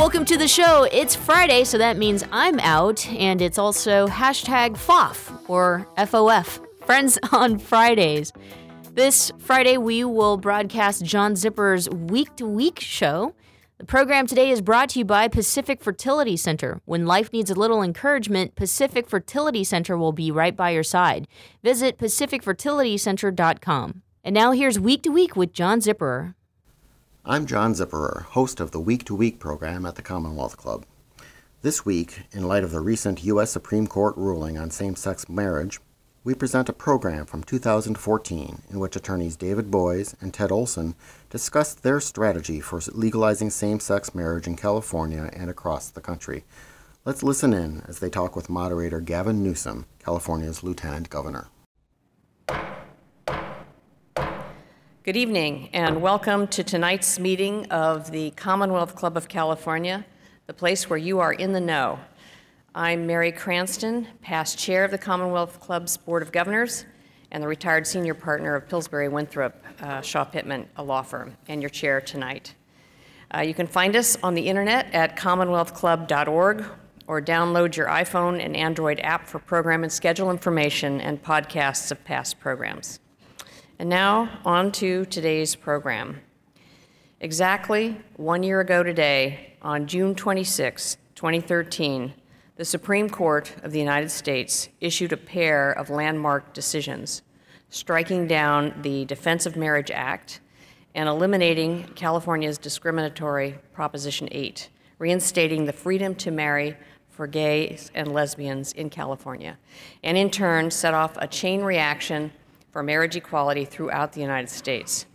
Welcome to the show. It's Friday, so that means I'm out, and it's also hashtag FOF or FOF, Friends on Fridays. This Friday, we will broadcast John Zipperer's Week to Week show. The program today is brought to you by Pacific Fertility Center. When life needs a little encouragement, Pacific Fertility Center will be right by your side. Visit pacificfertilitycenter.com. And now here's Week to Week with John Zipperer. I'm John Zipperer, host of the Week to Week program at the Commonwealth Club. This week, in light of the recent U.S. Supreme Court ruling on same sex marriage, we present a program from 2014 in which attorneys David Boies and Ted Olson discussed their strategy for legalizing same sex marriage in California and across the country. Let's listen in as they talk with moderator Gavin Newsom, California's Lieutenant Governor. Good evening, and welcome to tonight's meeting of the Commonwealth Club of California, the place where you are in the know I'm Mary Cranston, past chair of the Commonwealth Club's Board of Governors and the retired senior partner of Pillsbury Winthrop uh, Shaw Pittman, a law firm, and your chair tonight. Uh, you can find us on the internet at commonwealthclub.org or download your iPhone and Android app for program and schedule information and podcasts of past programs. And now, on to today's program. Exactly one year ago today, on June 26, 2013, the Supreme Court of the United States issued a pair of landmark decisions, striking down the Defense of Marriage Act and eliminating California's discriminatory Proposition 8, reinstating the freedom to marry for gays and lesbians in California, and in turn set off a chain reaction for marriage equality throughout the United States.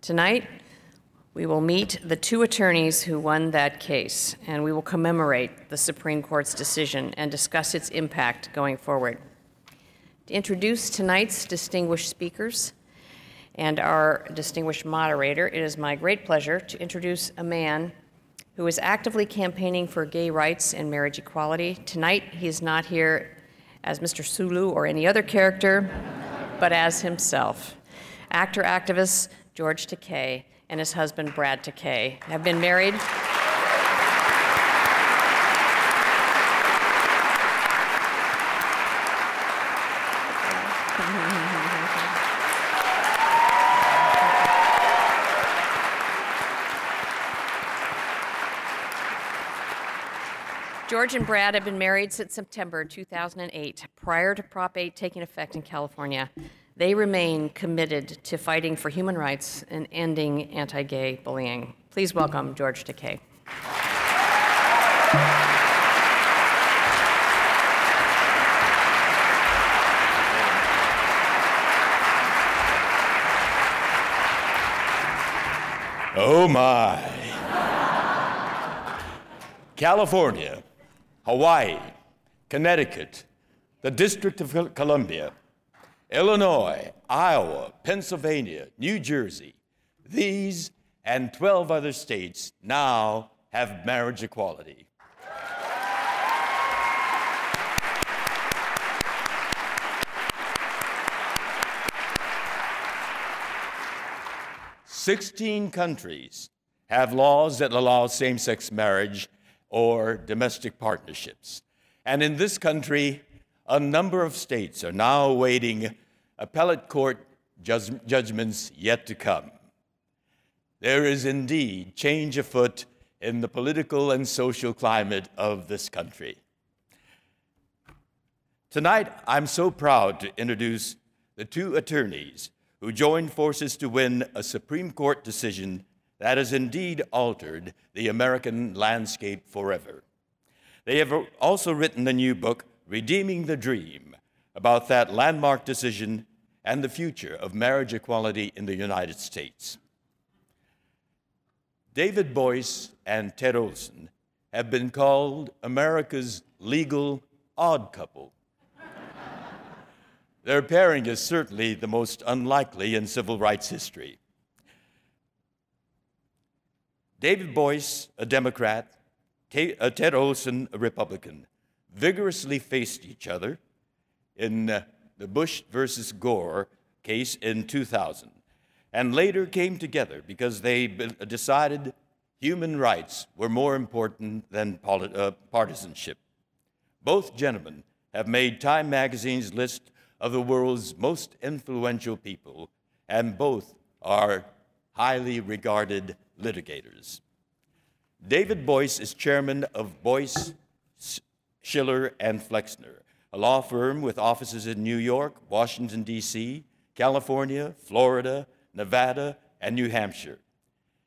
Tonight, we will meet the two attorneys who won that case, and we will commemorate the Supreme Court's decision and discuss its impact going forward. To introduce tonight's distinguished speakers and our distinguished moderator, it is my great pleasure to introduce a man who is actively campaigning for gay rights and marriage equality. Tonight, he is not here as Mr. Sulu or any other character, but as himself. Actor activist George Takei and his husband, Brad Takei, have been married. George and Brad have been married since September 2008, prior to Prop 8 taking effect in California. They remain committed to fighting for human rights and ending anti gay bullying. Please welcome George Takei. Oh my. California, Hawaii, Connecticut, the District of Columbia, Illinois, Iowa, Pennsylvania, New Jersey, these and 12 other states now have marriage equality. Sixteen countries have laws that allow same sex marriage or domestic partnerships. And in this country, a number of states are now awaiting appellate court judgments yet to come. There is indeed change afoot in the political and social climate of this country. Tonight, I'm so proud to introduce the two attorneys who joined forces to win a Supreme Court decision that has indeed altered the American landscape forever. They have also written a new book, Redeeming the Dream, about that landmark decision and the future of marriage equality in the United States. David Boies and Ted Olson have been called America's legal odd couple. Their pairing is certainly the most unlikely in civil rights history. David Boies, a Democrat, uh, Ted Olson, a Republican, vigorously faced each other in uh, the Bush versus Gore case in 2000, and later came together because they decided human rights were more important than uh, partisanship. Both gentlemen have made Time magazine's list of the world's most influential people, and both are highly regarded litigators. David Boies is chairman of Boies, Schiller, and Flexner, a law firm with offices in New York, Washington, D.C., California, Florida, Nevada, and New Hampshire.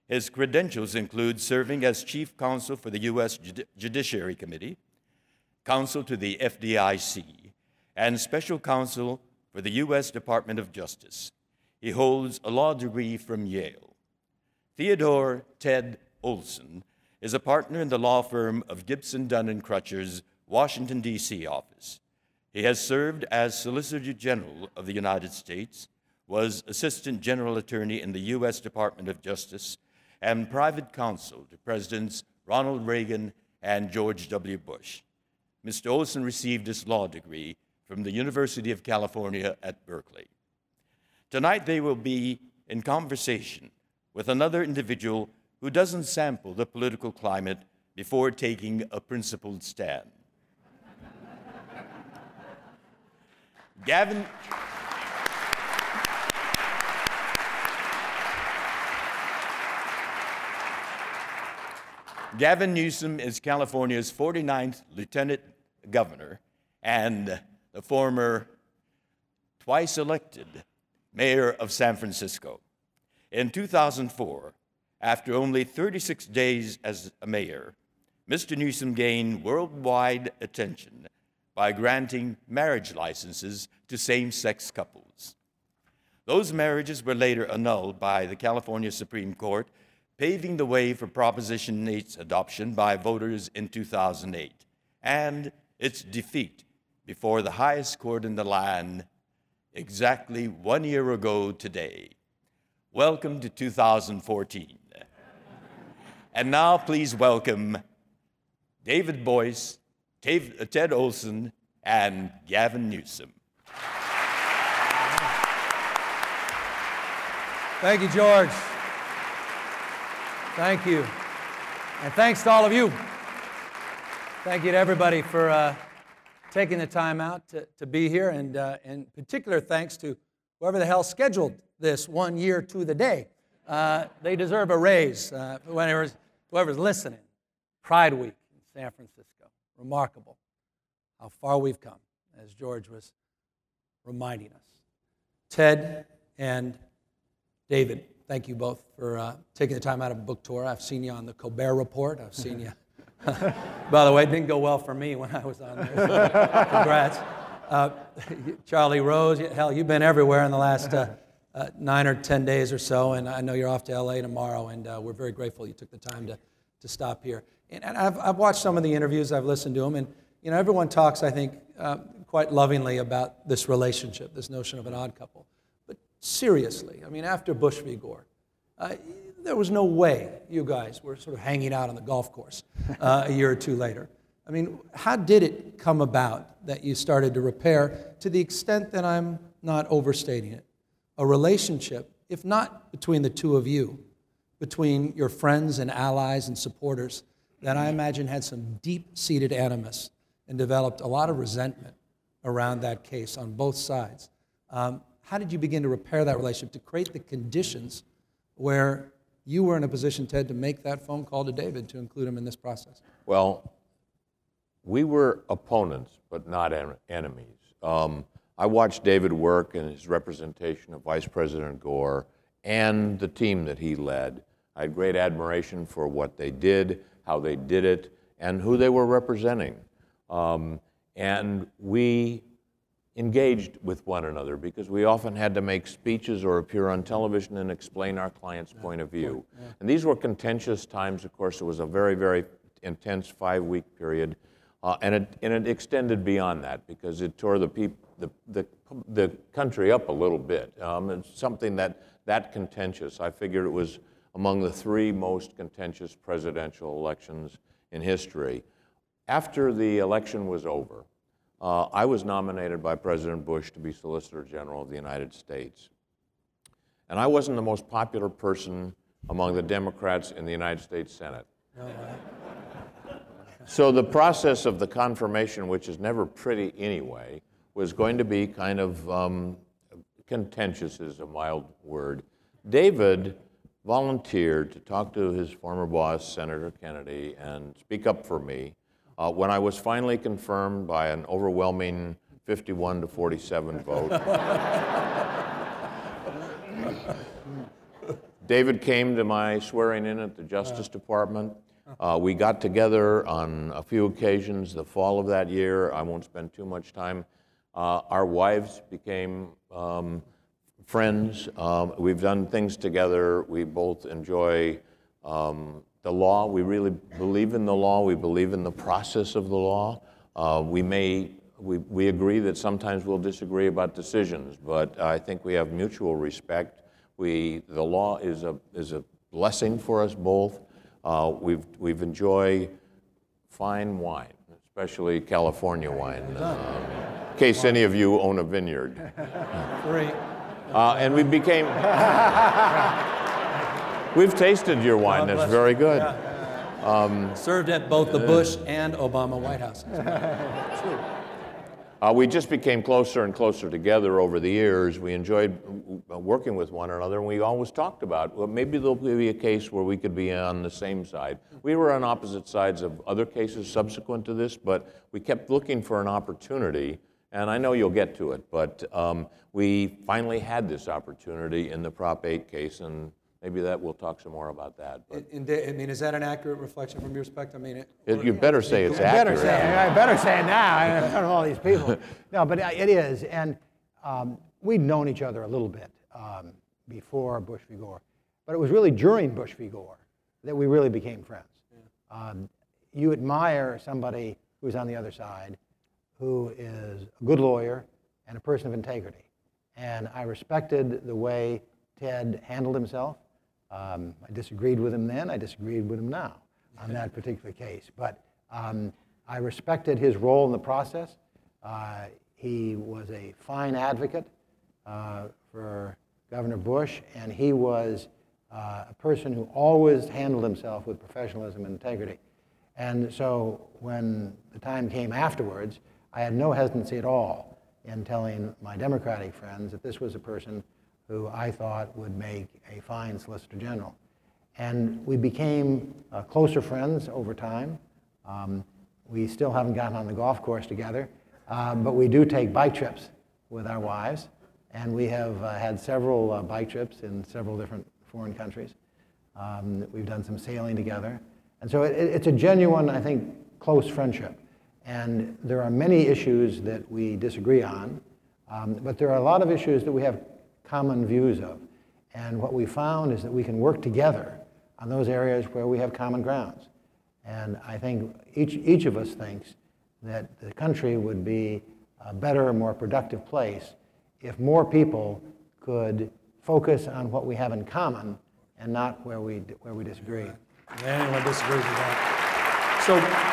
His credentials include serving as chief counsel for the U.S. Judiciary Committee, counsel to the FDIC, and special counsel for the U.S. Department of Justice. He holds a law degree from Yale. Theodore Ted Olson is a partner in the law firm of Gibson Dunn and Crutcher's Washington, D.C. office. He has served as Solicitor General of the United States, was Assistant General Attorney in the U.S. Department of Justice, and private counsel to Presidents Ronald Reagan and George W. Bush. Mr. Olson received his law degree from the University of California at Berkeley. Tonight they will be in conversation with another individual who doesn't sample the political climate before taking a principled stand. Gavin. Gavin Newsom is California's 49th lieutenant governor and the former twice elected mayor of San Francisco. In 2004, after only 36 days as a mayor, Mr. Newsom gained worldwide attention by granting marriage licenses to same sex couples. Those marriages were later annulled by the California Supreme Court, paving the way for Proposition 8's adoption by voters in 2008 and its defeat before the highest court in the land exactly one year ago today. Welcome to 2014. and now, please welcome David Boies, Ted Olson, and Gavin Newsom. Thank you, George. Thank you. And thanks to all of you. Thank you to everybody for. Uh, taking the time out to, to be here. And uh, in particular, thanks to whoever the hell scheduled this one year to the day. Uh, they deserve a raise. Uh, whoever's, whoever's listening, Pride Week in San Francisco. Remarkable how far we've come, as George was reminding us. Ted and David, thank you both for uh, taking the time out of a book tour. I've seen you on the Colbert Report. I've seen you By the way, it didn't go well for me when I was on there. So congrats. Uh, Charlie Rose, hell, you've been everywhere in the last uh, uh, nine or 10 days or so, and I know you're off to LA tomorrow, and uh, we're very grateful you took the time to, to stop here. And, and I've, I've watched some of the interviews, I've listened to them, and you know, everyone talks, I think, uh, quite lovingly about this relationship, this notion of an odd couple. But seriously, I mean, after Bush v. Gore, uh, there was no way you guys were sort of hanging out on the golf course uh, a year or two later. I mean, how did it come about that you started to repair to the extent that I'm not overstating it? A relationship, if not between the two of you, between your friends and allies and supporters, that I imagine had some deep seated animus and developed a lot of resentment around that case on both sides. Um, how did you begin to repair that relationship to create the conditions where you were in a position, Ted, to make that phone call to David to include him in this process? Well, we were opponents, but not en- enemies. Um, I watched David work in his representation of Vice President Gore and the team that he led. I had great admiration for what they did, how they did it, and who they were representing. Um, and we engaged with one another because we often had to make speeches or appear on television and explain our client's point of view. And these were contentious times, of course. It was a very, very intense five week period. Uh, and, it, and it extended beyond that because it tore the, peop- the, the, the country up a little bit. Um, it's something that, that contentious. I figured it was among the three most contentious presidential elections in history. After the election was over, uh, I was nominated by President Bush to be Solicitor General of the United States. And I wasn't the most popular person among the Democrats in the United States Senate. So the process of the confirmation, which is never pretty anyway, was going to be kind of um, contentious, is a mild word. David volunteered to talk to his former boss, Senator Kennedy, and speak up for me uh, when I was finally confirmed by an overwhelming 51 to 47 vote. David came to my swearing in at the Justice Department. Uh, we got together on a few occasions the fall of that year. I won't spend too much time. Uh, our wives became um, friends. Um, we've done things together. We both enjoy um, the law. We really believe in the law. We believe in the process of the law. Uh, we may we, we agree that sometimes we'll disagree about decisions, but I think we have mutual respect. We, the law is a, is a blessing for us both. Uh, we've, we've enjoyed fine wine, especially California wine, uh, in case any of you own a vineyard. Three. Uh, and we became. We've tasted your wine. That's very good. Um, Served at both the Bush and Obama White Houses. True. Uh, we just became closer and closer together over the years. We enjoyed working with one another, and we always talked about well, maybe there'll be a case where we could be on the same side. We were on opposite sides of other cases subsequent to this, but we kept looking for an opportunity, and I know you'll get to it, but um, we finally had this opportunity in the Prop 8 case, and maybe that we'll talk some more about that. But In- in- I mean, is that an accurate reflection from your perspective? I mean, it, it, you better say it's I better accurate. say. I better say it now. I don't know all these people. No, but it is. And um, we'd known each other a little bit um, before Bush v. Gore. But it was really during Bush v. Gore that we really became friends. Um, you admire somebody who's on the other side who is a good lawyer and a person of integrity. And I respected the way Ted handled himself. Um, I disagreed with him then, I disagreed with him now on that particular case. But um, I respected his role in the process. Uh, he was a fine advocate uh, for Governor Bush, and he was uh, a person who always handled himself with professionalism and integrity. And so when the time came afterwards, I had no hesitancy at all in telling my Democratic friends that this was a person who I thought would make a fine Solicitor General. And we became uh, closer friends over time. Um, we still haven't gotten on the golf course together, uh, but we do take bike trips with our wives. And we have uh, had several uh, bike trips in several different foreign countries. Um, we've done some sailing together. And so it, it's a genuine, I think, close friendship. And there are many issues that we disagree on, um, but there are a lot of issues that we have common views of. And what we found is that we can work together on those areas where we have common grounds. And I think each, each of us thinks that the country would be a better, more productive place if more people could focus on what we have in common and not where we, where we disagree. Anyone disagrees with that? So,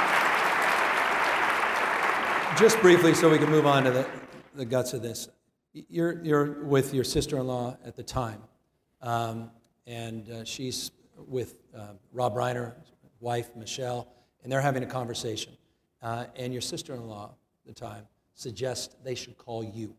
just briefly, so we can move on to the, the guts of this. You're, you're with your sister in law at the time, um, and uh, she's with uh, Rob Reiner, wife, Michelle, and they're having a conversation. Uh, and your sister in law at the time suggests they should call you.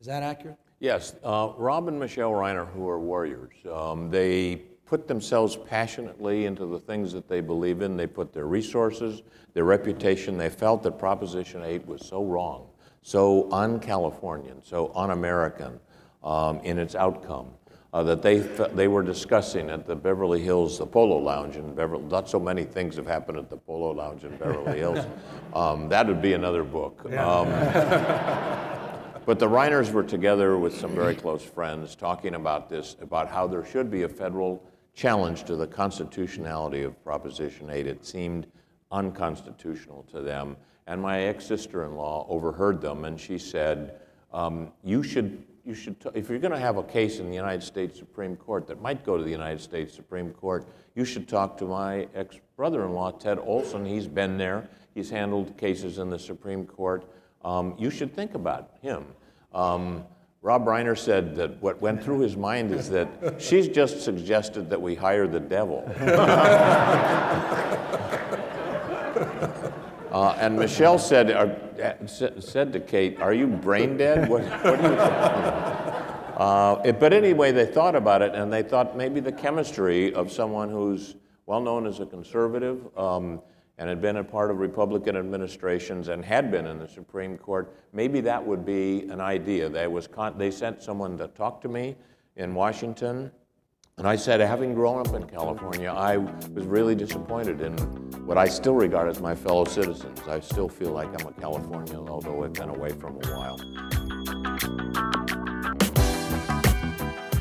Is that accurate? Yes, uh, Rob and Michelle Reiner, who are warriors, um, they put themselves passionately into the things that they believe in. They put their resources, their reputation. They felt that Proposition 8 was so wrong so un-Californian, so un-American um, in its outcome. Uh, that they, th- they were discussing at the Beverly Hills, the Polo Lounge in Beverly. Not so many things have happened at the Polo Lounge in Beverly Hills. Um, that would be another book. Um, but the Reiners were together with some very close friends talking about this, about how there should be a federal challenge to the constitutionality of Proposition 8. It seemed unconstitutional to them. And my ex sister in law overheard them, and she said, um, You should, you should if you're going to have a case in the United States Supreme Court that might go to the United States Supreme Court, you should talk to my ex brother in law, Ted Olson. He's been there, he's handled cases in the Supreme Court. Um, you should think about him. Um, Rob Reiner said that what went through his mind is that she's just suggested that we hire the devil. Uh, and Michelle said, uh, said to Kate, Are you brain dead? What, what are you uh, it, But anyway, they thought about it and they thought maybe the chemistry of someone who's well known as a conservative um, and had been a part of Republican administrations and had been in the Supreme Court, maybe that would be an idea. They, was they sent someone to talk to me in Washington and I said, having grown up in California, I was really disappointed in what I still regard as my fellow citizens. I still feel like I'm a Californian, although I've been away from a while.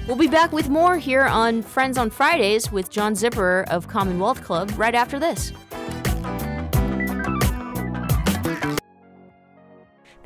We'll be back with more here on Friends on Fridays with John Zipperer of Commonwealth Club right after this.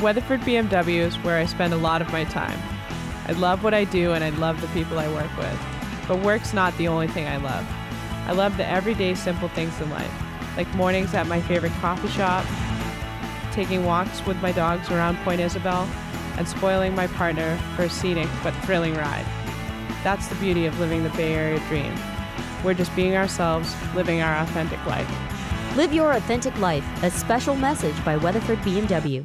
Weatherford BMW is where I spend a lot of my time. I love what I do and I love the people I work with. But work's not the only thing I love. I love the everyday simple things in life, like mornings at my favorite coffee shop, taking walks with my dogs around Point Isabel, and spoiling my partner for a scenic but thrilling ride. That's the beauty of living the Bay Area dream. We're just being ourselves, living our authentic life. Live your authentic life, a special message by Weatherford BMW.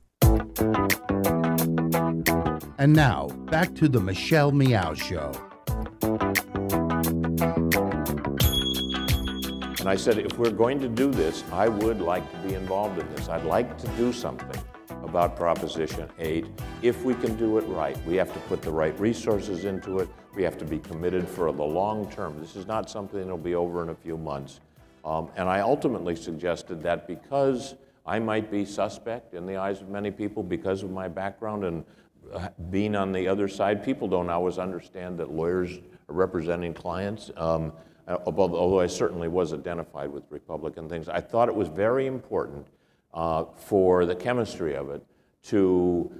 And now, back to the Michelle Meow Show. And I said, if we're going to do this, I would like to be involved in this. I'd like to do something about Proposition 8 if we can do it right. We have to put the right resources into it. We have to be committed for the long term. This is not something that'll be over in a few months. Um, and I ultimately suggested that because I might be suspect in the eyes of many people because of my background and uh, being on the other side, people don't always understand that lawyers are representing clients. Um, uh, although I certainly was identified with Republican things, I thought it was very important uh, for the chemistry of it to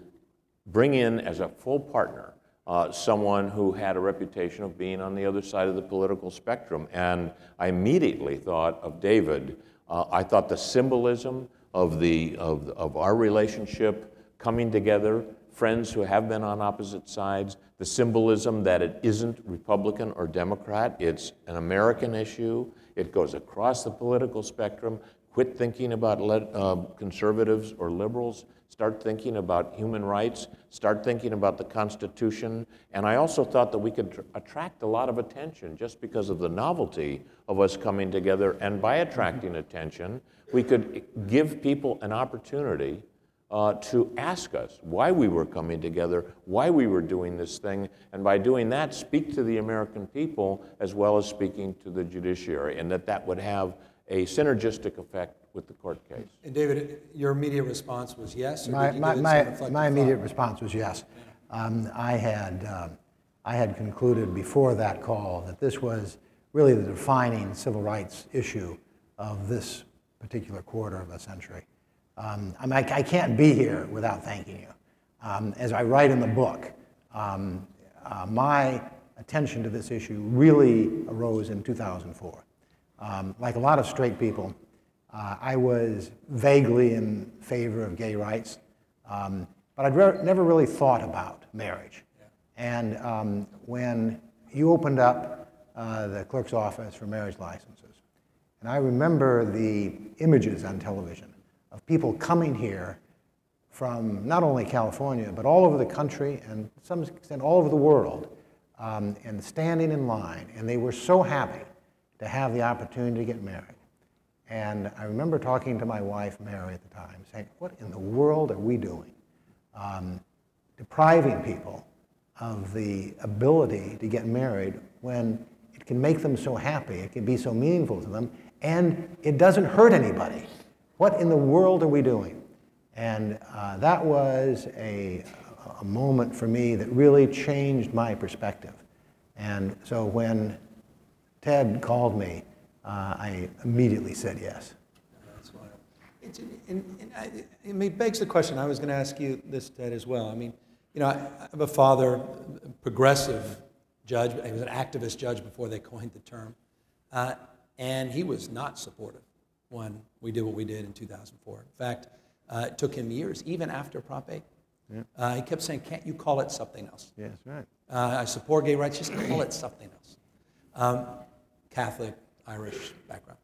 bring in as a full partner uh, someone who had a reputation of being on the other side of the political spectrum. And I immediately thought of David. Uh, I thought the symbolism of, the, of, of our relationship coming together, friends who have been on opposite sides, the symbolism that it isn't Republican or Democrat, it's an American issue. It goes across the political spectrum. quit thinking about le- uh, conservatives or liberals, start thinking about human rights, start thinking about the Constitution. And I also thought that we could tr- attract a lot of attention just because of the novelty of us coming together. And by attracting attention, we could give people an opportunity uh, to ask us why we were coming together, why we were doing this thing, and by doing that, speak to the American people as well as speaking to the judiciary, and that that would have a synergistic effect with the court case. And David, your immediate response was yes? Or My, did my, my, some reflective my thought? immediate response was yes. Um, I, had, um, I had concluded before that call that this was really the defining civil rights issue of this particular quarter of a century. Um, I, mean, I, I can't be here without thanking you. Um, as I write in the book, um, uh, my attention to this issue really arose in 2004. Um, like a lot of straight people, uh, I was vaguely in favor of gay rights, um, but I'd re- never really thought about marriage. And um, when you opened up uh, the clerk's office for marriage licenses, and I remember the images on television of people coming here from not only California, but all over the country and to some extent all over the world, um, and standing in line. And they were so happy to have the opportunity to get married. And I remember talking to my wife, Mary, at the time, saying, What in the world are we doing? Um, depriving people of the ability to get married when it can make them so happy, it can be so meaningful to them, and it doesn't hurt anybody. What in the world are we doing? And uh, that was a, a moment for me that really changed my perspective. And so when Ted called me, uh, I immediately said yes. That's why. It's, and, and I, it begs the question. I was going to ask you this, Ted, as well. I mean, you know, I, have a father, progressive judge. He was an activist judge before they coined the term, uh, and he was not supportive when we did what we did in 2004. In fact, uh, it took him years, even after Prop 8. Yeah. Uh, he kept saying, "Can't you call it something else?" Yes, right. Uh, I support gay rights. Just call it something else. Um, Catholic, Irish background.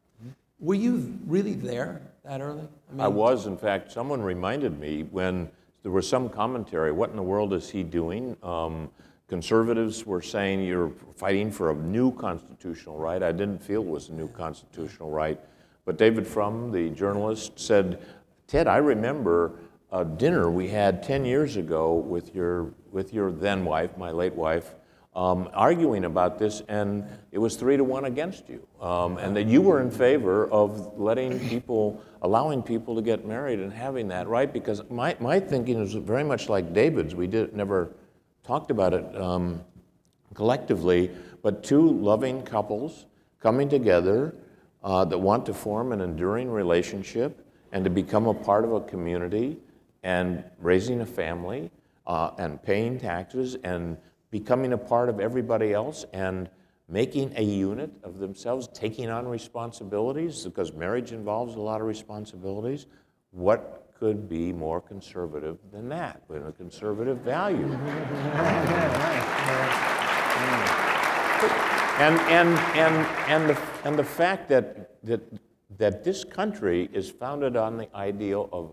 Were you really there that early? I, I was, in fact, someone reminded me when there was some commentary, what in the world is he doing? Um, conservatives were saying you're fighting for a new constitutional right. I didn't feel it was a new constitutional right. But David Frum, the journalist, said, Ted, I remember a dinner we had 10 years ago with your, with your then wife, my late wife, um, arguing about this, and it was three to one against you. Um, and that you were in favor of letting people, allowing people to get married and having that right. Because my, my thinking is very much like David's. We did, never talked about it um, collectively, but two loving couples coming together uh, that want to form an enduring relationship and to become a part of a community and raising a family uh, and paying taxes and becoming a part of everybody else and making a unit of themselves, taking on responsibilities, because marriage involves a lot of responsibilities. What could be more conservative than that, with a conservative value? And, and, and, and, the, and the fact that, that, that this country is founded on the ideal of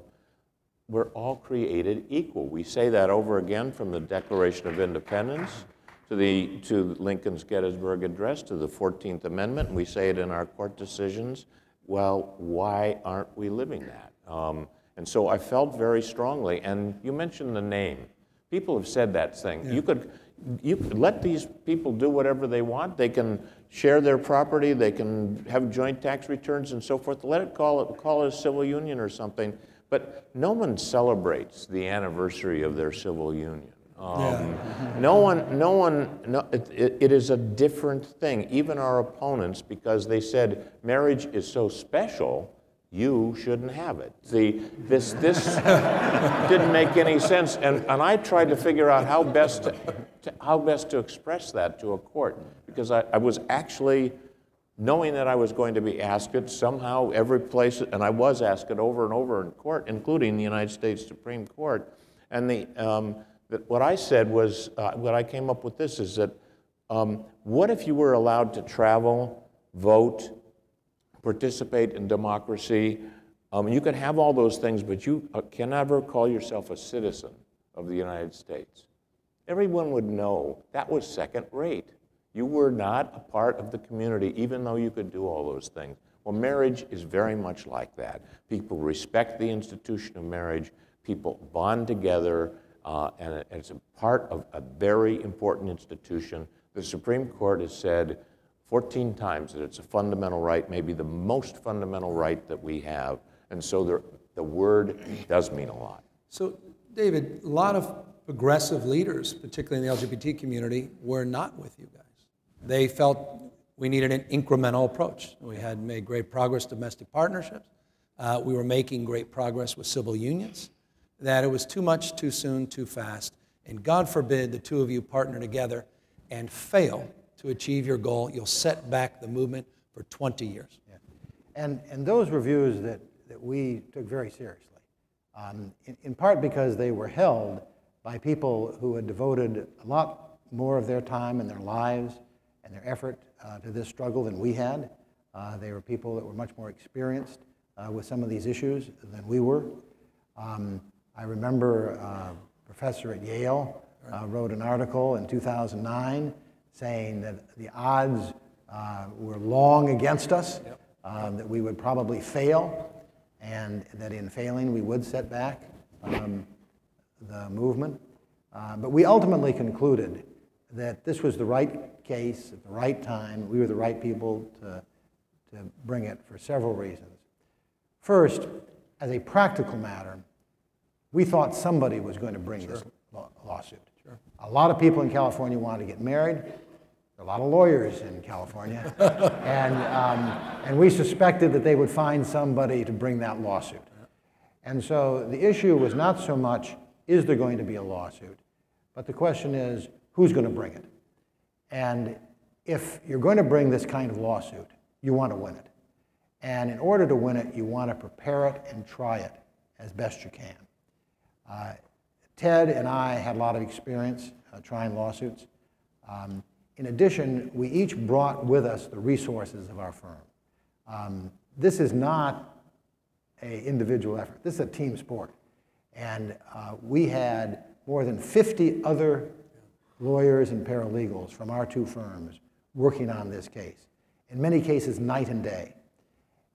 we're all created equal. We say that over again from the Declaration of Independence to, the, to Lincoln's Gettysburg Address to the 14th Amendment, we say it in our court decisions. Well, why aren't we living that? Um, and so I felt very strongly, and you mentioned the name. People have said that thing. You could you could let these people do whatever they want. They can share their property. They can have joint tax returns and so forth. Let it call it call it a civil union or something. But no one celebrates the anniversary of their civil union. Um, no one, no one, no, it, it, it is a different thing. Even our opponents, because they said marriage is so special, you shouldn't have it. This, this didn't make any sense, and, and I tried to figure out how best to, to, how best to express that to a court, because I, I was actually knowing that I was going to be asked it somehow every place, and I was asked it over and over in court, including the United States Supreme Court. And the, um, that what I said was, uh, what I came up with this is that um, what if you were allowed to travel, vote, participate in democracy. Um, you can have all those things, but you uh, can never call yourself a citizen of the United States. Everyone would know that was second rate. You were not a part of the community, even though you could do all those things. Well, marriage is very much like that. People respect the institution of marriage, people bond together, uh, and it's a part of a very important institution. The Supreme Court has said 14 times that it's a fundamental right, maybe the most fundamental right that we have. And so the, the word does mean a lot. So, David, a lot of progressive leaders, particularly in the LGBT community, were not with you guys. They felt we needed an incremental approach. We had made great progress domestic partnerships. Uh, we were making great progress with civil unions. That it was too much, too soon, too fast. And God forbid the two of you partner together and fail to achieve your goal. You'll set back the movement for 20 years. Yeah. And, and those reviews that, that we took very seriously, um, in, in part because they were held by people who had devoted a lot more of their time and their lives and their effort uh, to this struggle than we had. Uh, they were people that were much more experienced uh, with some of these issues than we were. Um, I remember a professor at Yale uh, wrote an article in 2009 saying that the odds uh, were long against us, um, that we would probably fail, and that in failing we would set back um, the movement. Uh, but we ultimately concluded that this was the right case at the right time. We were the right people to, to bring it for several reasons. First, as a practical matter, we thought somebody was going to bring sure. this lawsuit. Sure. A lot of people in California wanted to get married. A lot of lawyers in California. and, um, and we suspected that they would find somebody to bring that lawsuit. And so the issue was not so much, is there going to be a lawsuit? But the question is, who's going to bring it? And if you're going to bring this kind of lawsuit, you want to win it. And in order to win it, you want to prepare it and try it as best you can. Uh, Ted and I had a lot of experience uh, trying lawsuits. Um, in addition, we each brought with us the resources of our firm. Um, this is not an individual effort. This is a team sport. And uh, we had more than 50 other lawyers and paralegals from our two firms working on this case, in many cases, night and day.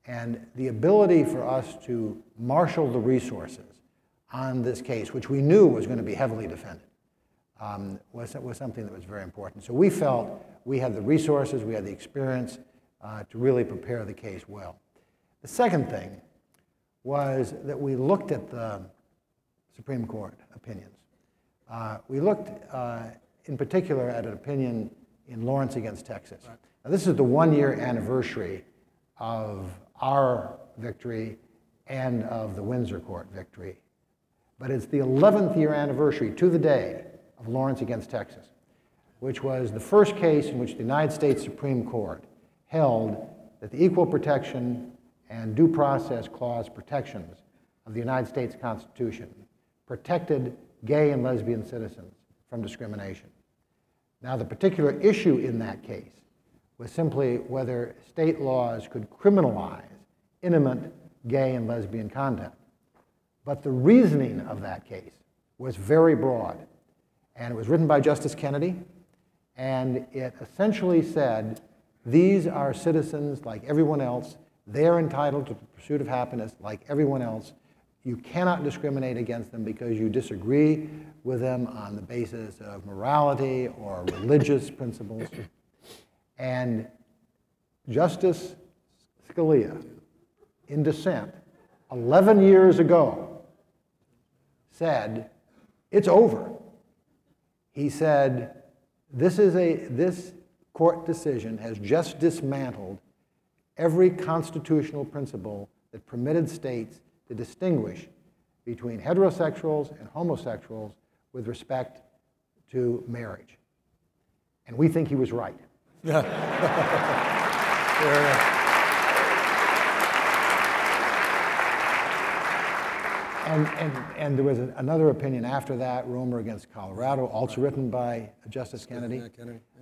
And the ability for us to marshal the resources on this case, which we knew was going to be heavily defended, um, was, was something that was very important. So we felt we had the resources, we had the experience uh, to really prepare the case well. The second thing was that we looked at the Supreme Court opinions. Uh, we looked uh, in particular at an opinion in Lawrence against Texas. Right. Now, this is the one year anniversary of our victory and of the Windsor Court victory. But it's the 11th year anniversary to the day of Lawrence against Texas, which was the first case in which the United States Supreme Court held that the equal protection and due process clause protections of the United States Constitution protected gay and lesbian citizens from discrimination. Now, the particular issue in that case was simply whether state laws could criminalize intimate gay and lesbian contact. But the reasoning of that case was very broad. And it was written by Justice Kennedy, and it essentially said these are citizens like everyone else. They're entitled to the pursuit of happiness like everyone else. You cannot discriminate against them because you disagree with them on the basis of morality or religious principles. And Justice Scalia, in dissent, 11 years ago, said, It's over. He said, This is a this court decision has just dismantled every constitutional principle that permitted states to distinguish between heterosexuals and homosexuals with respect to marriage. And we think he was right. and, and, and there was another opinion after that, Romer against Colorado, also written by Justice Kennedy.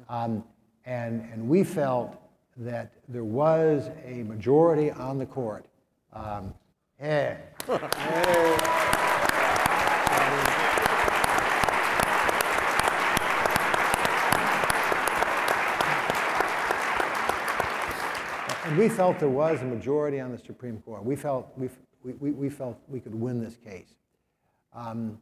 Um, and, and we felt that there was a majority on the court. Um, yeah. And we felt there was a majority on the Supreme Court. We felt we, we, we felt we could win this case. Um,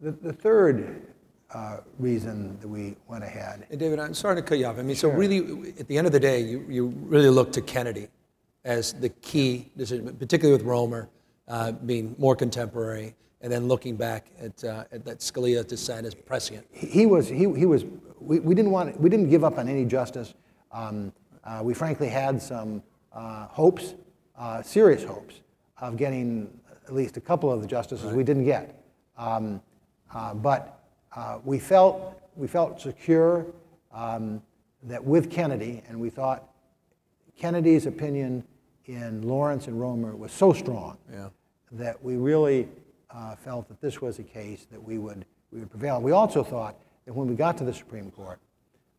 the, the third uh, reason that we went ahead. Hey, David, I'm sorry to cut you off. I mean, so really, at the end of the day, you, you really look to Kennedy as the key decision, particularly with Romer uh, being more contemporary, and then looking back at, uh, at that Scalia dissent as prescient. He, he was, he, he was we, we, didn't want, we didn't give up on any justice. Um, uh, we frankly had some uh, hopes, uh, serious hopes, of getting at least a couple of the justices Right. we didn't get. Um, uh, but uh, we felt we felt secure um, that with Kennedy, and we thought Kennedy's opinion in Lawrence and Romer was so strong Yeah. that we really uh, felt that this was a case that we would we would prevail. We also thought that when we got to the Supreme Court,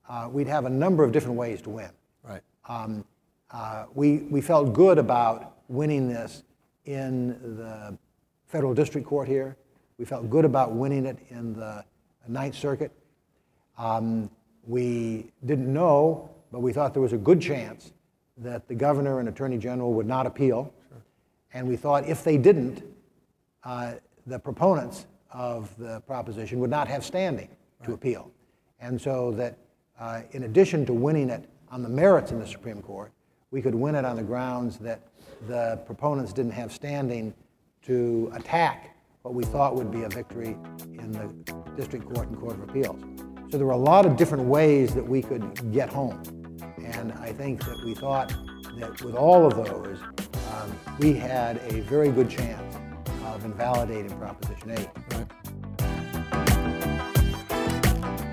uh, we'd have a number of different ways to win. Right. Um, uh, we, we felt good about winning this in the federal district court here. We felt good about winning it in the Ninth Circuit. Um, we didn't know, but we thought there was a good chance that the governor and attorney general would not appeal. And we thought if they didn't, uh, the proponents of the proposition would not have standing to appeal. And so that uh, in addition to winning it on the merits in the Supreme Court, we could win it on the grounds that the proponents didn't have standing to attack what we thought would be a victory in the district court and court of appeals. So there were a lot of different ways that we could get home. And I think that we thought that with all of those, um, we had a very good chance of invalidating Proposition 8.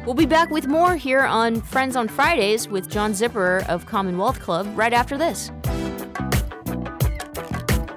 We'll be back with more here on Friends on Fridays with John Zipperer of Commonwealth Club right after this.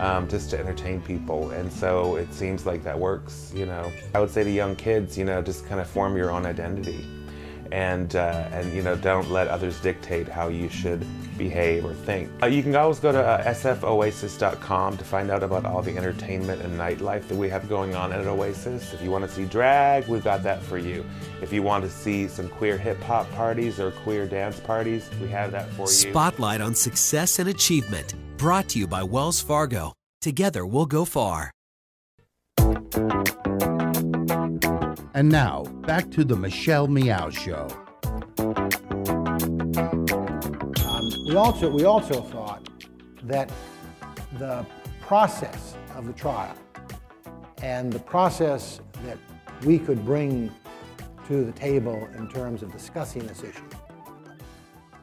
um, just to entertain people. And so it seems like that works, you know. I would say to young kids, you know, just kind of form your own identity. And, uh, and you know, don't let others dictate how you should behave or think. Uh, you can always go to uh, sfoasis.com to find out about all the entertainment and nightlife that we have going on at Oasis. If you want to see drag, we've got that for you. If you want to see some queer hip hop parties or queer dance parties, we have that for you. Spotlight on Success and Achievement, brought to you by Wells Fargo. Together we'll go far. And now, back to the Michelle Meow Show. Um, we also we also thought that the process of the trial and the process that we could bring to the table in terms of discussing this issue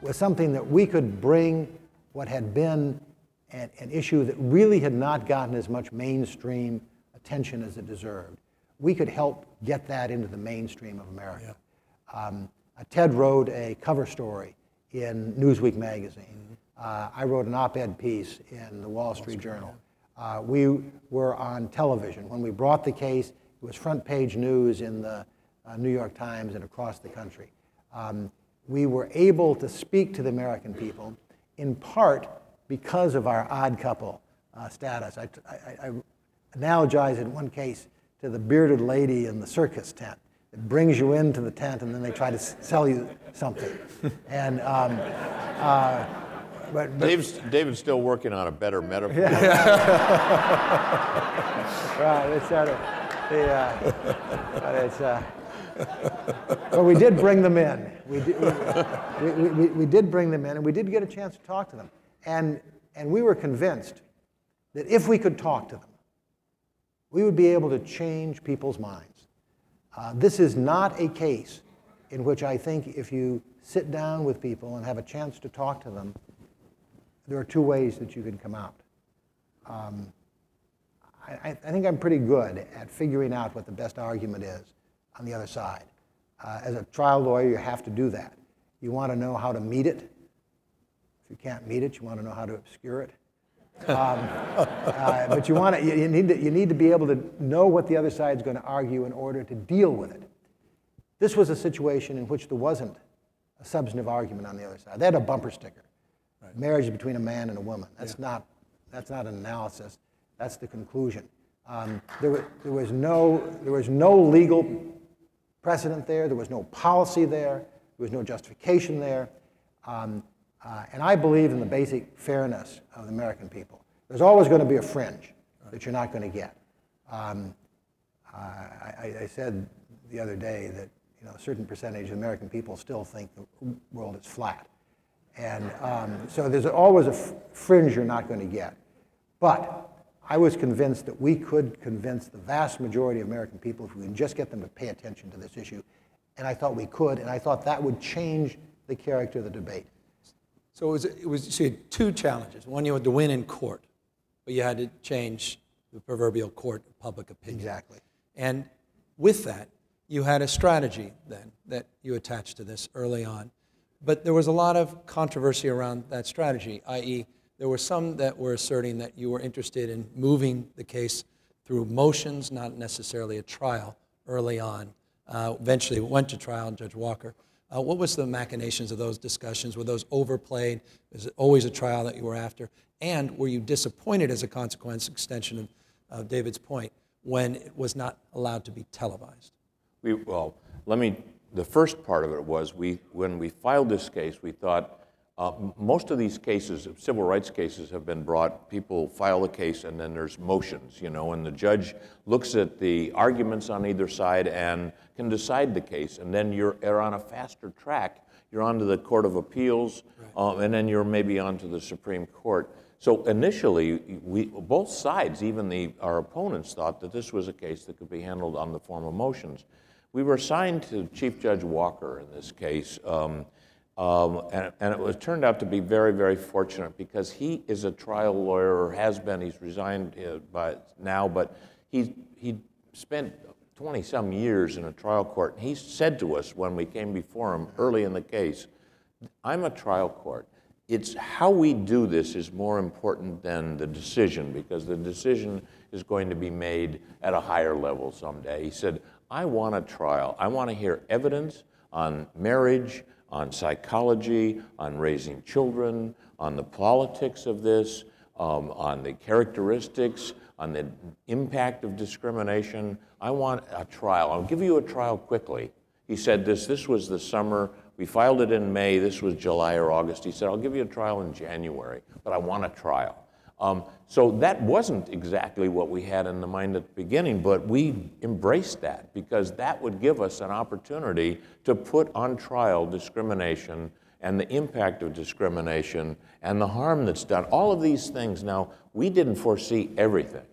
was something that we could bring what had been an, an, issue that really had not gotten as much mainstream attention as it deserved. We could help get that into the mainstream of America. Yeah. Um, uh, Ted wrote a cover story in Newsweek magazine. Mm-hmm. Uh, I wrote an op-ed piece in the Wall Street, Wall Street Journal. Uh, we were on television. When we brought the case, it was front page news in the uh, New York Times and across the country. Um, we were able to speak to the American people in part because of our odd couple uh, status. I, I, I, analogize in one case to the bearded lady in the circus tent. It brings you into the tent and then they try to sell you something. and um, uh, but, but Dave's, David's still working on a better metaphor. Yeah. right, it's sort of, the, uh, but it's, uh, but we did bring them in. We did, we, we, we, we, did bring them in, and we did get a chance to talk to them. And, and we were convinced that if we could talk to them, we would be able to change people's minds. Uh, this is not a case in which I think if you sit down with people and have a chance to talk to them, there are two ways that you can come out. Um, I, I, think I'm pretty good at figuring out what the best argument is on the other side. Uh, as a trial lawyer, you have to do that. You want to know how to meet it. If you can't meet it, you want to know how to obscure it. Um, uh, but you, want to, you, need to, you need to be able to know what the other side is going to argue in order to deal with it. This was a situation in which there wasn't a substantive argument on the other side. They had a bumper sticker. Right. Marriage is between a man and a woman. That's, yeah. not, that's not an analysis. That's the conclusion. Um, there, was, there, was no, there was no legal precedent there. There was no policy there. There was no justification there. Um, uh, and I believe in the basic fairness of the American people. There's always going to be a fringe that you're not going to get. Um, I, I, said the other day that you know, a certain percentage of American people still think the world is flat. And um, so there's always a fringe you're not going to get. But I was convinced that we could convince the vast majority of American people if we can just get them to pay attention to this issue. And I thought we could, and I thought that would change the character of the debate. So it was, it was so you had two challenges. One, you had to win in court, but you had to change the proverbial court of public opinion. Exactly. And with that, you had a strategy then that you attached to this early on. But there was a lot of controversy around that strategy, i.e., there were some that were asserting that you were interested in moving the case through motions, not necessarily a trial early on. Uh, eventually, it went to trial, Judge Walker. Uh, what was the machinations of those discussions? Were those overplayed? Is it always a trial that you were after? And were you disappointed as a consequence, extension of, of David's point, when it was not allowed to be televised? We, well, let me, the first part of it was we, when we filed this case, we thought uh, most of these cases, civil rights cases, have been brought. People file a case, and then there's motions, you know, and the judge looks at the arguments on either side and can decide the case. And then you're, you're on a faster track. You're on to the Court of Appeals, right. um, and then you're maybe on to the Supreme Court. So initially, we, both sides, even the, our opponents, thought that this was a case that could be handled on the form of motions. We were assigned to Chief Judge Walker in this case. Um, um, and, and, it was turned out to be very, very fortunate because he is a trial lawyer, or has been. He's resigned uh, by now, but he he spent 20 some years in a trial court. And he said to us when we came before him early in the case, "I'm a trial court. It's how we do this is more important than the decision because the decision is going to be made at a higher level someday." He said, "I want a trial. I want to hear evidence on marriage." On psychology, on raising children, on the politics of this, um, on the characteristics, on the impact of discrimination. I want a trial. I'll give you a trial quickly. He said this. This was the summer. We filed it in May. This was July or August. He said, I'll give you a trial in January, but I want a trial. Um, so that wasn't exactly what we had in the mind at the beginning, but we embraced that because that would give us an opportunity to put on trial discrimination and the impact of discrimination and the harm that's done. All of these things. Now, we didn't foresee everything.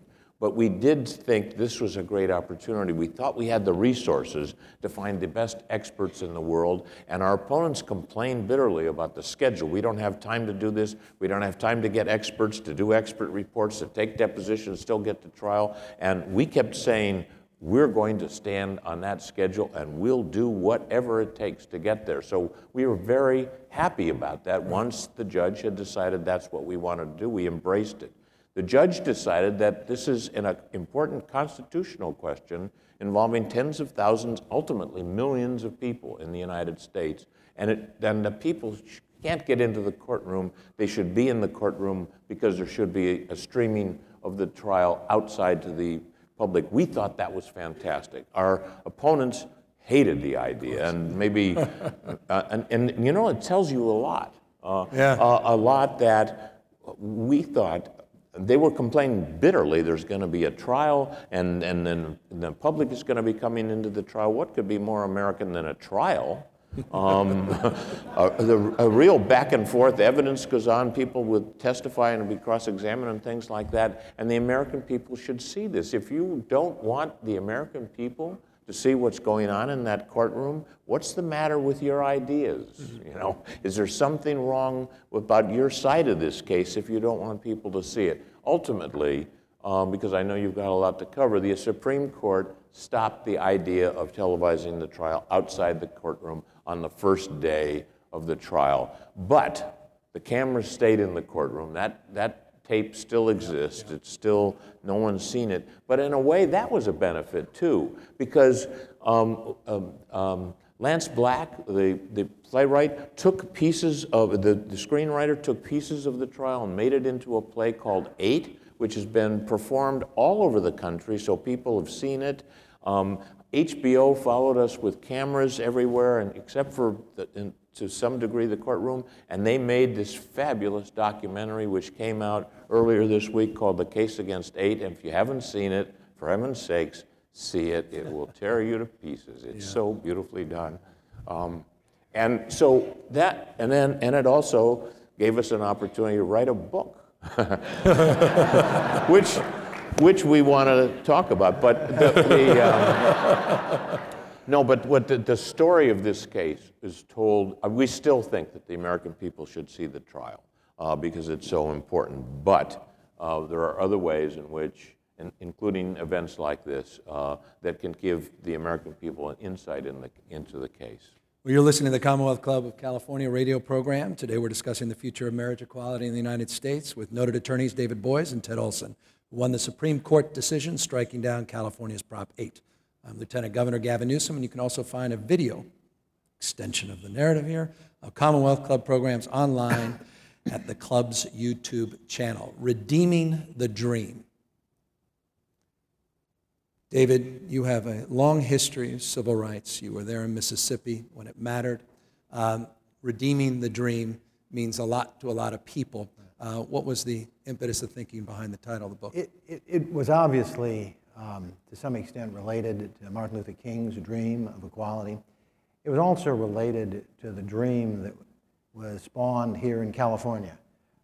But we did think this was a great opportunity. We thought we had the resources to find the best experts in the world, and our opponents complained bitterly about the schedule. We don't have time to do this. We don't have time to get experts, to do expert reports, to take depositions, still get to trial. And we kept saying, we're going to stand on that schedule and we'll do whatever it takes to get there. So we were very happy about that. Once the judge had decided that's what we wanted to do, we embraced it. The judge decided that this is an important constitutional question involving tens of thousands, ultimately millions of people in the United States. And it, then the people can't get into the courtroom. They should be in the courtroom because there should be a streaming of the trial outside to the public. We thought that was fantastic. Our opponents hated the idea, and maybe, uh, and, and, you know, it tells you a lot. Uh, yeah. uh, a lot that we thought they were complaining bitterly there's going to be a trial and, and then the public is going to be coming into the trial. What could be more American than a trial? Um, a, a, real back and forth evidence goes on. People would testify and be cross examined and things like that. And the American people should see this. If you don't want the American people to see what's going on in that courtroom. What's the matter with your ideas? Mm-hmm. You know, is there something wrong about your side of this case if you don't want people to see it? Ultimately, um, because I know you've got a lot to cover, the Supreme Court stopped the idea of televising the trial outside the courtroom on the first day of the trial. But the cameras stayed in the courtroom. That, that tape still exists. It's still, no one's seen it. But in a way, that was a benefit too, because um, um, um, Lance Black, the, the playwright, took pieces of, the, the screenwriter took pieces of the trial and made it into a play called Eight, which has been performed all over the country, so people have seen it. Um, HBO followed us with cameras everywhere, and except for the, in, to some degree the courtroom, and they made this fabulous documentary which came out earlier this week called The Case Against Eight. And if you haven't seen it, for heaven's sakes, see it. It will tear you to pieces. It's yeah. so beautifully done. Um, and so that, and then, and it also gave us an opportunity to write a book, which, which we want to talk about. But the, the um, no, but what the, the, story of this case is told, uh, we still think that the American people should see the trial uh, because it's so important. But uh, there are other ways in which, in, including events like this, uh, that can give the American people an insight in the, into the case. Well, you're listening to the Commonwealth Club of California radio program. Today we're discussing the future of marriage equality in the United States with noted attorneys David Boies and Ted Olson, who won the Supreme Court decision striking down California's Prop 8. I'm Lieutenant Governor Gavin Newsom, and you can also find a video extension of the narrative here of Commonwealth Club programs online at the club's YouTube channel, Redeeming the Dream. David, you have a long history of civil rights. You were there in Mississippi when it mattered. Um, redeeming the dream means a lot to a lot of people. Uh, what was the impetus of thinking behind the title of the book? It, it, it was obviously um, to some extent related to Martin Luther King's dream of equality. It was also related to the dream that was spawned here in California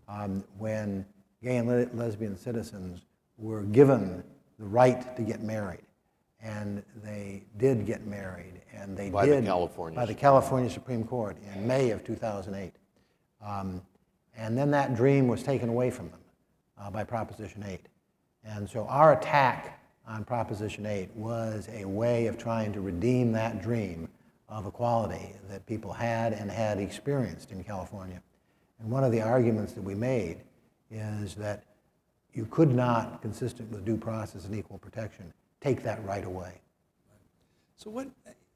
um, when gay and le- lesbian citizens were given the right to get married. And they did get married, and they by did the California by the California Supreme Court in May of 2008. Um, and then that dream was taken away from them uh, by Proposition 8. And so our attack on Proposition 8 was a way of trying to redeem that dream of equality that people had and had experienced in California. And one of the arguments that we made is that you could not, consistent with due process and equal protection, take that right away. So, what,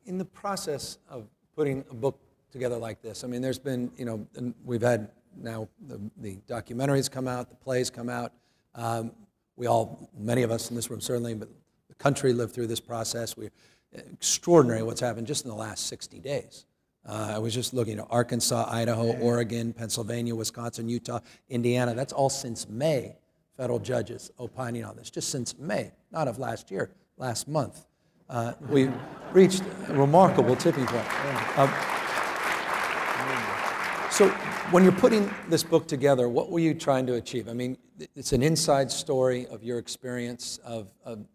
in the process of putting a book together like this, I mean, there's been, you know, we've had now the, the documentaries come out, the plays come out. Um, we all, many of us in this room certainly, but the country lived through this process. We, extraordinary what's happened just in the last 60 days. Uh, I was just looking at Arkansas, Idaho, Oregon, Pennsylvania, Wisconsin, Utah, Indiana. That's all since May. Federal judges opining on this, just since May, not of last year, last month. Uh, we reached a remarkable tipping point. Um, So, when you're putting this book together, what were you trying to achieve? I mean, it's an inside story of your experience, of, of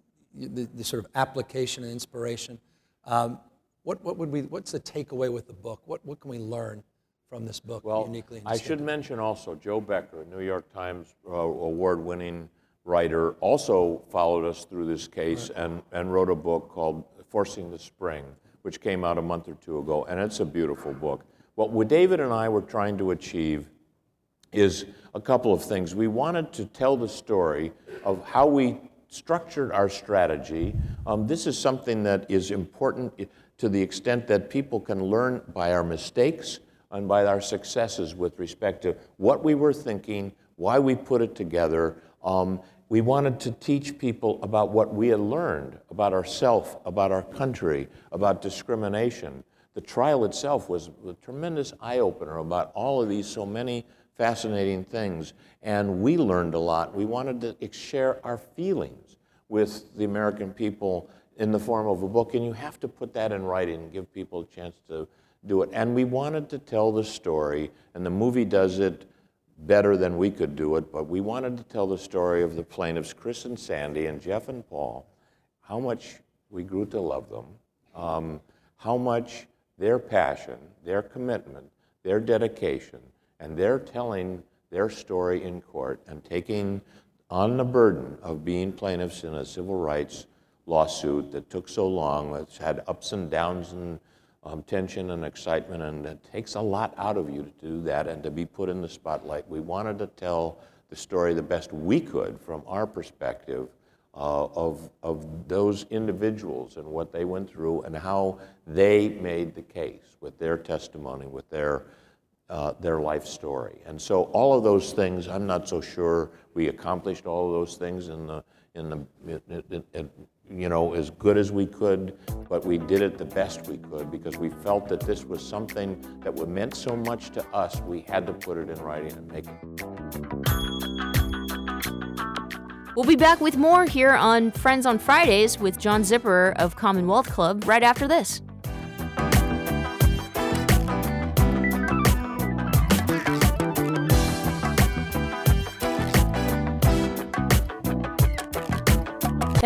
the, the, sort of application and inspiration. Um, what, what would we, what's the takeaway with the book? What, what can we learn from this book well, uniquely? I should mention also Jo Becker, New York Times uh, award winning writer, also followed us through this case right. and, and wrote a book called Forcing the Spring, which came out a month or two ago, and it's a beautiful book. What David and I were trying to achieve is a couple of things. We wanted to tell the story of how we structured our strategy. Um, this is something that is important to the extent that people can learn by our mistakes and by our successes with respect to what we were thinking, why we put it together. Um, we wanted to teach people about what we had learned about ourselves, about our country, about discrimination. The trial itself was a tremendous eye opener about all of these so many fascinating things. And we learned a lot. We wanted to share our feelings with the American people in the form of a book, and you have to put that in writing and give people a chance to do it. And we wanted to tell the story, and the movie does it better than we could do it, but we wanted to tell the story of the plaintiffs, Chris and Sandy, and Jeff and Paul, how much we grew to love them, um, how much their passion, their commitment, their dedication, and they're telling their story in court and taking on the burden of being plaintiffs in a civil rights lawsuit that took so long, it's had ups and downs and um, tension and excitement, and it takes a lot out of you to do that and to be put in the spotlight. We wanted to tell the story the best we could from our perspective uh, of, of those individuals and what they went through and how they made the case with their testimony, with their, uh, their life story. And so all of those things, I'm not so sure we accomplished all of those things in the, in the, in, in, you know, as good as we could, but we did it the best we could because we felt that this was something that meant so much to us, we had to put it in writing and make it. We'll be back with more here on Friends on Fridays with John Zipperer of Commonwealth Club right after this.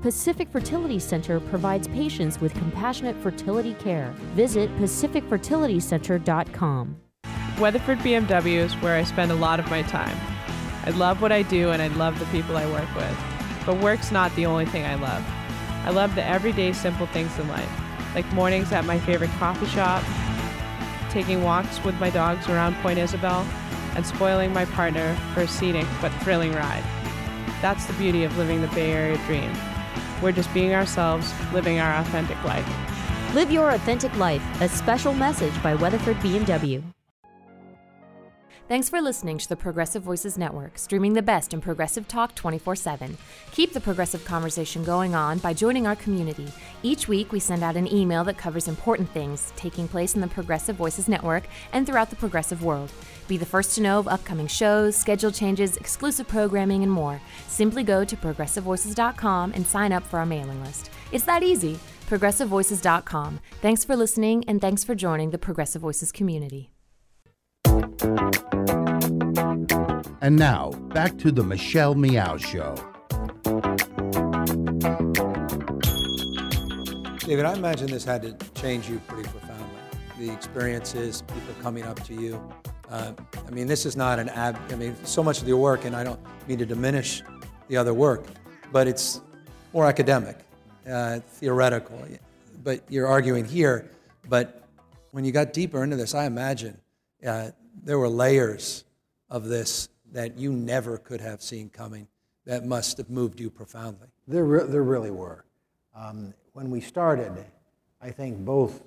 Pacific Fertility Center provides patients with compassionate fertility care. Visit pacificfertilitycenter.com. Weatherford BMW is where I spend a lot of my time. I love what I do and I love the people I work with. But work's not the only thing I love. I love the everyday simple things in life, like mornings at my favorite coffee shop, taking walks with my dogs around Point Isabel, and spoiling my partner for a scenic but thrilling ride. That's the beauty of living the Bay Area dream. We're just being ourselves, living our authentic life. Live your authentic life. A special message by Weatherford BMW. Thanks for listening to the Progressive Voices Network, streaming the best in progressive talk 24 7. Keep the progressive conversation going on by joining our community. Each week, we send out an email that covers important things taking place in the Progressive Voices Network and throughout the progressive world. Be the first to know of upcoming shows, schedule changes, exclusive programming, and more. Simply go to progressivevoices.com and sign up for our mailing list. It's that easy. ProgressiveVoices.com. Thanks for listening, and thanks for joining the Progressive Voices community. And now, back to the Michelle Meow Show. David, I imagine this had to change you pretty profoundly. The experiences, people coming up to you. Uh, I mean, this is not an ab. I mean, so much of your work, and I don't mean to diminish the other work, but it's more academic, uh, theoretical. But you're arguing here. But when you got deeper into this, I imagine uh, there were layers of this that you never could have seen coming that must have moved you profoundly. There, re- there really were. Um, when we started, I think both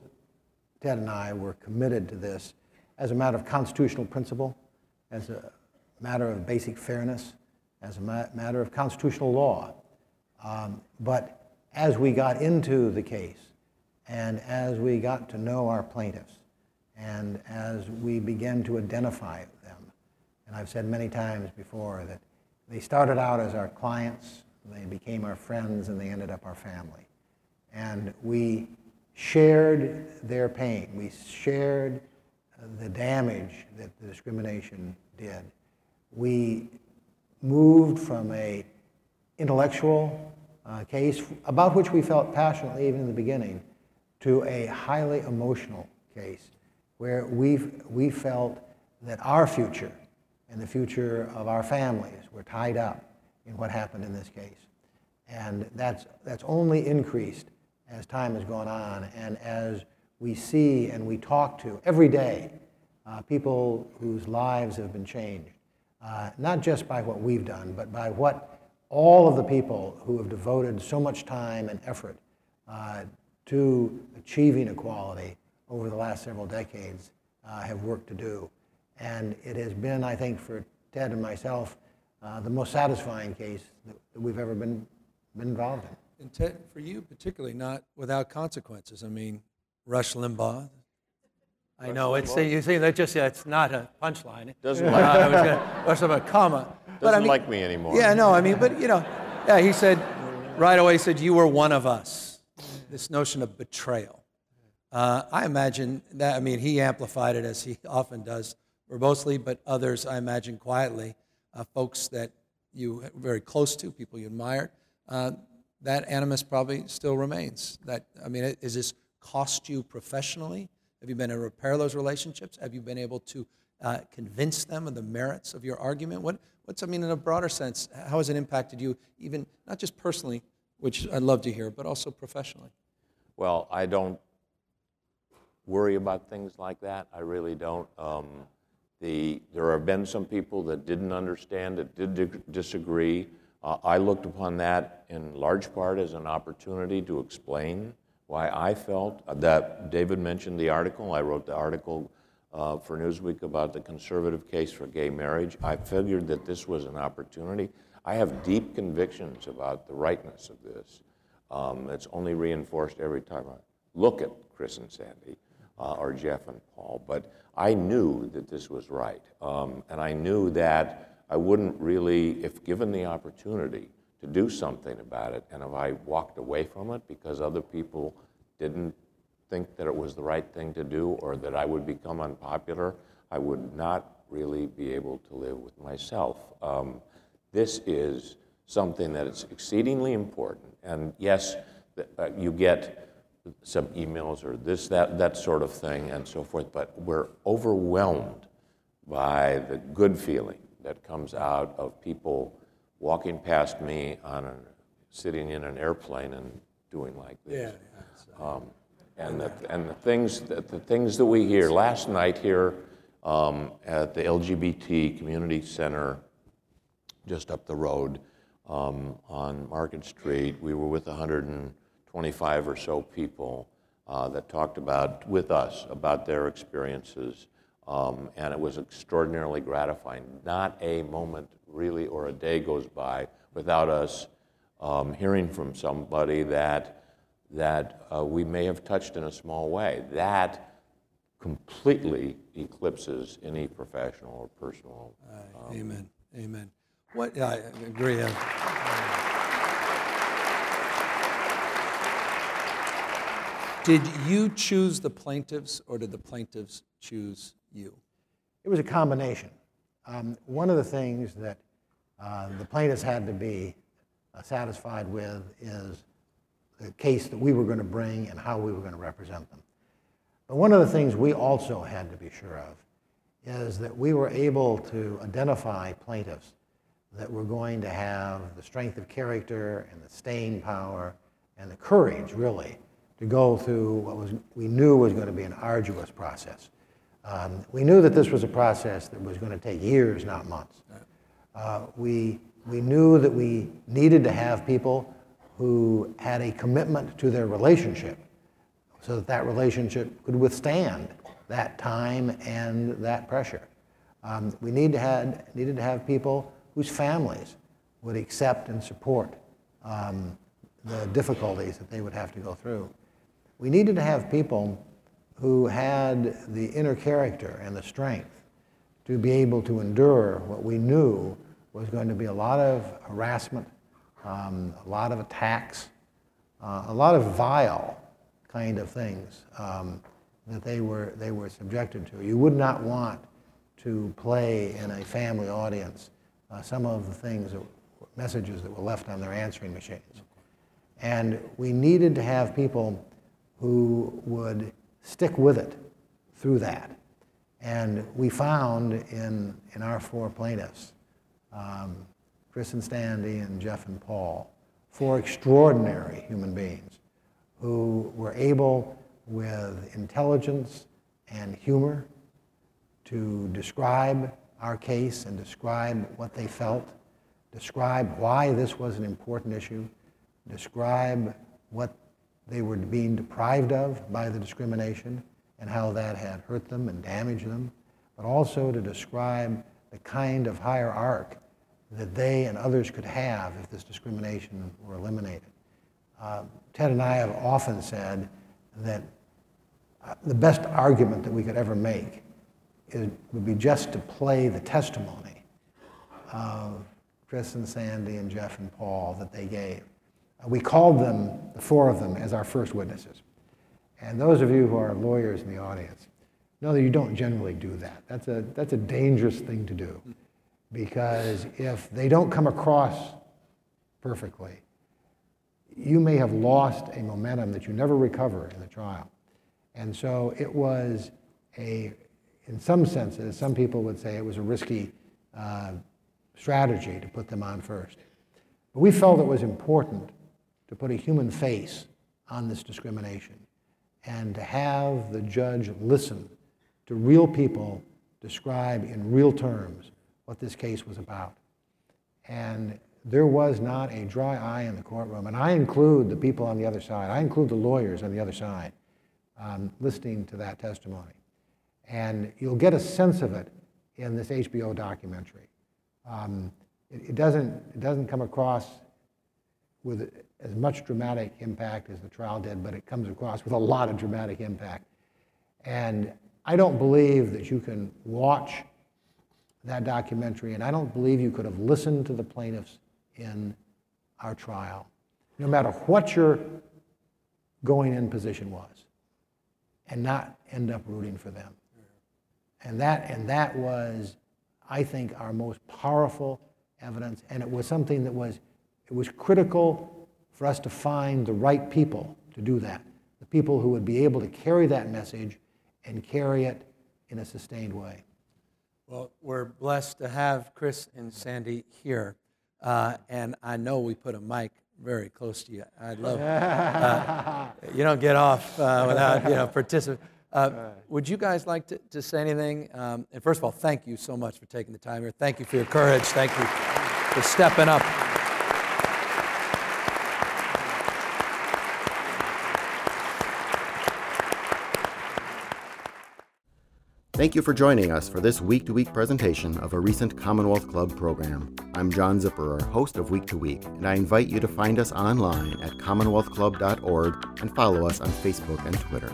Ted and I were committed to this as a matter of constitutional principle, as a matter of basic fairness, as a ma- matter of constitutional law. Um, but as we got into the case, and as we got to know our plaintiffs, and as we began to identify them, and I've said many times before that they started out as our clients, they became our friends, and they ended up our family. And we shared their pain. We shared the damage that the discrimination did. We moved from a intellectual uh, case about which we felt passionately even in the beginning to a highly emotional case where we we felt that our future and the future of our families were tied up in what happened in this case. And that's, that's only increased as time has gone on and as we see and we talk to every day uh, people whose lives have been changed, uh, not just by what we've done, but by what all of the people who have devoted so much time and effort uh, to achieving equality over the last several decades uh, have worked to do. And it has been, I think, for Ted and myself, uh, the most satisfying case that, that we've ever been, been involved in. And Ted, for you particularly, not without consequences. I mean, Rush Limbaugh. I know it's you see that just yeah, it's not a punchline. Doesn't Uh, like I me. was gonna, Rush Limbaugh, comma. But I Doesn't mean- like me anymore. Yeah, no, I mean, but you know, yeah, he said right away. He said you were one of us. This notion of betrayal. Uh, I imagine that. I mean, he amplified it as he often does verbosely, but others, I imagine, quietly, uh, folks that you were very close to, people you admired. Uh, that animus probably still remains. That I mean, is this cost you professionally? Have you been able to repair those relationships? Have you been able to uh, convince them of the merits of your argument? What, what's I mean, in a broader sense, how has it impacted you, even not just personally, which I'd love to hear, but also professionally? Well, I don't worry about things like that. I really don't. Um, the, there have been some people that didn't understand, that did disagree. Uh, I looked upon that in large part as an opportunity to explain why I felt that David mentioned the article. I wrote the article uh, for Newsweek about the conservative case for gay marriage. I figured that this was an opportunity. I have deep convictions about the rightness of this. Um, it's only reinforced every time I look at Chris and Sandy uh, or Jeff and Paul. But I knew that this was right. Um, and I knew that I wouldn't really, if given the opportunity to do something about it, and if I walked away from it because other people didn't think that it was the right thing to do or that I would become unpopular, I would not really be able to live with myself. Um, this is something that is exceedingly important. And yes, uh, you get some emails or this, that, that sort of thing and so forth, but we're overwhelmed by the good feeling that comes out of people walking past me on a, sitting in an airplane and doing like this. Um, and the, and the things that the things that we hear last night here um, at the LGBT Community Center, just up the road um, on Market Street, we were with 125 or so people uh, that talked about with us about their experiences, um, and it was extraordinarily gratifying. Not a moment really or a day goes by without us um, hearing from somebody that that uh, we may have touched in a small way. That completely eclipses any professional or personal. um, Amen. Amen. What I agree. uh, Did you choose the plaintiffs or did the plaintiffs choose you? It was a combination. Um, one of the things that uh, the plaintiffs had to be uh, satisfied with is the case that we were going to bring and how we were going to represent them. But one of the things we also had to be sure of is that we were able to identify plaintiffs that were going to have the strength of character and the staying power and the courage, really, to go through what was, we knew was going to be an arduous process. Um, we knew that this was a process that was going to take years, not months. Uh, we, we knew that we needed to have people who had a commitment to their relationship so that that relationship could withstand that time and that pressure. Um, we need to had, needed to have people whose families would accept and support um, the difficulties that they would have to go through. We needed to have people who had the inner character and the strength to be able to endure what we knew was going to be a lot of harassment, um, a lot of attacks, uh, a lot of vile kind of things um, that they were, they were subjected to. You would not want to play in a family audience uh, some of the things, that, messages that were left on their answering machines. And we needed to have people who would stick with it through that. And we found in, in our four plaintiffs, um, Chris and Sandy and Jeff and Paul, four extraordinary human beings who were able, with intelligence and humor, to describe our case and describe what they felt, describe why this was an important issue, describe what they were being deprived of by the discrimination and how that had hurt them and damaged them, but also to describe the kind of higher arc that they and others could have if this discrimination were eliminated. Uh, Ted and I have often said that uh, the best argument that we could ever make is, would be just to play the testimony of Chris and Sandy and Jeff and Paul that they gave. We called them, the four of them, as our first witnesses. And those of you who are lawyers in the audience know that you don't generally do that. That's a, that's a dangerous thing to do because if they don't come across perfectly, you may have lost a momentum that you never recover in the trial. And so it was a, in some senses, some people would say it was a risky uh, strategy to put them on first. But we felt it was important to put a human face on this discrimination and to have the judge listen to real people describe in real terms what this case was about. And there was not a dry eye in the courtroom. And I include the people on the other side, I include the lawyers on the other side um, listening to that testimony. And you'll get a sense of it in this HBO documentary. Um, it, it, doesn't, it doesn't come across with as much dramatic impact as the trial did, but it comes across with a lot of dramatic impact. And I don't believe that you can watch that documentary, and I don't believe you could have listened to the plaintiffs in our trial, no matter what your going in position was, and not end up rooting for them. And that, and that was, I think, our most powerful evidence, and it was something that was, it was critical for us to find the right people to do that, the people who would be able to carry that message and carry it in a sustained way. Well, we're blessed to have Chris and Sandy here. Uh, and I know we put a mic very close to you. I'd love. Uh, you don't get off uh, without you know participating. Uh, would you guys like to, to say anything? Um, and first of all, thank you so much for taking the time here. Thank you for your courage. Thank you for stepping up. Thank you for joining us for this week to week presentation of a recent Commonwealth Club program. I'm John Zipperer, host of Week to Week, and I invite you to find us online at commonwealthclub.org and follow us on Facebook and Twitter.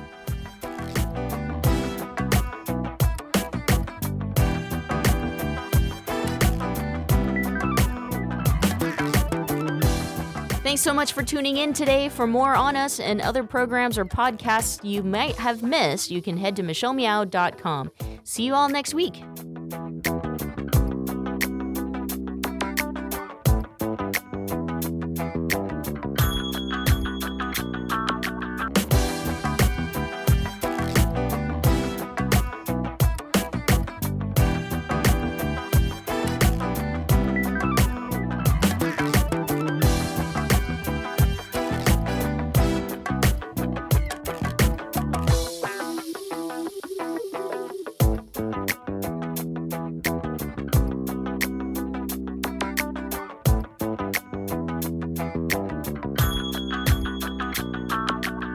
Thanks so much for tuning in today. For more on us and other programs or podcasts you might have missed, you can head to michellemeow.com. See you all next week.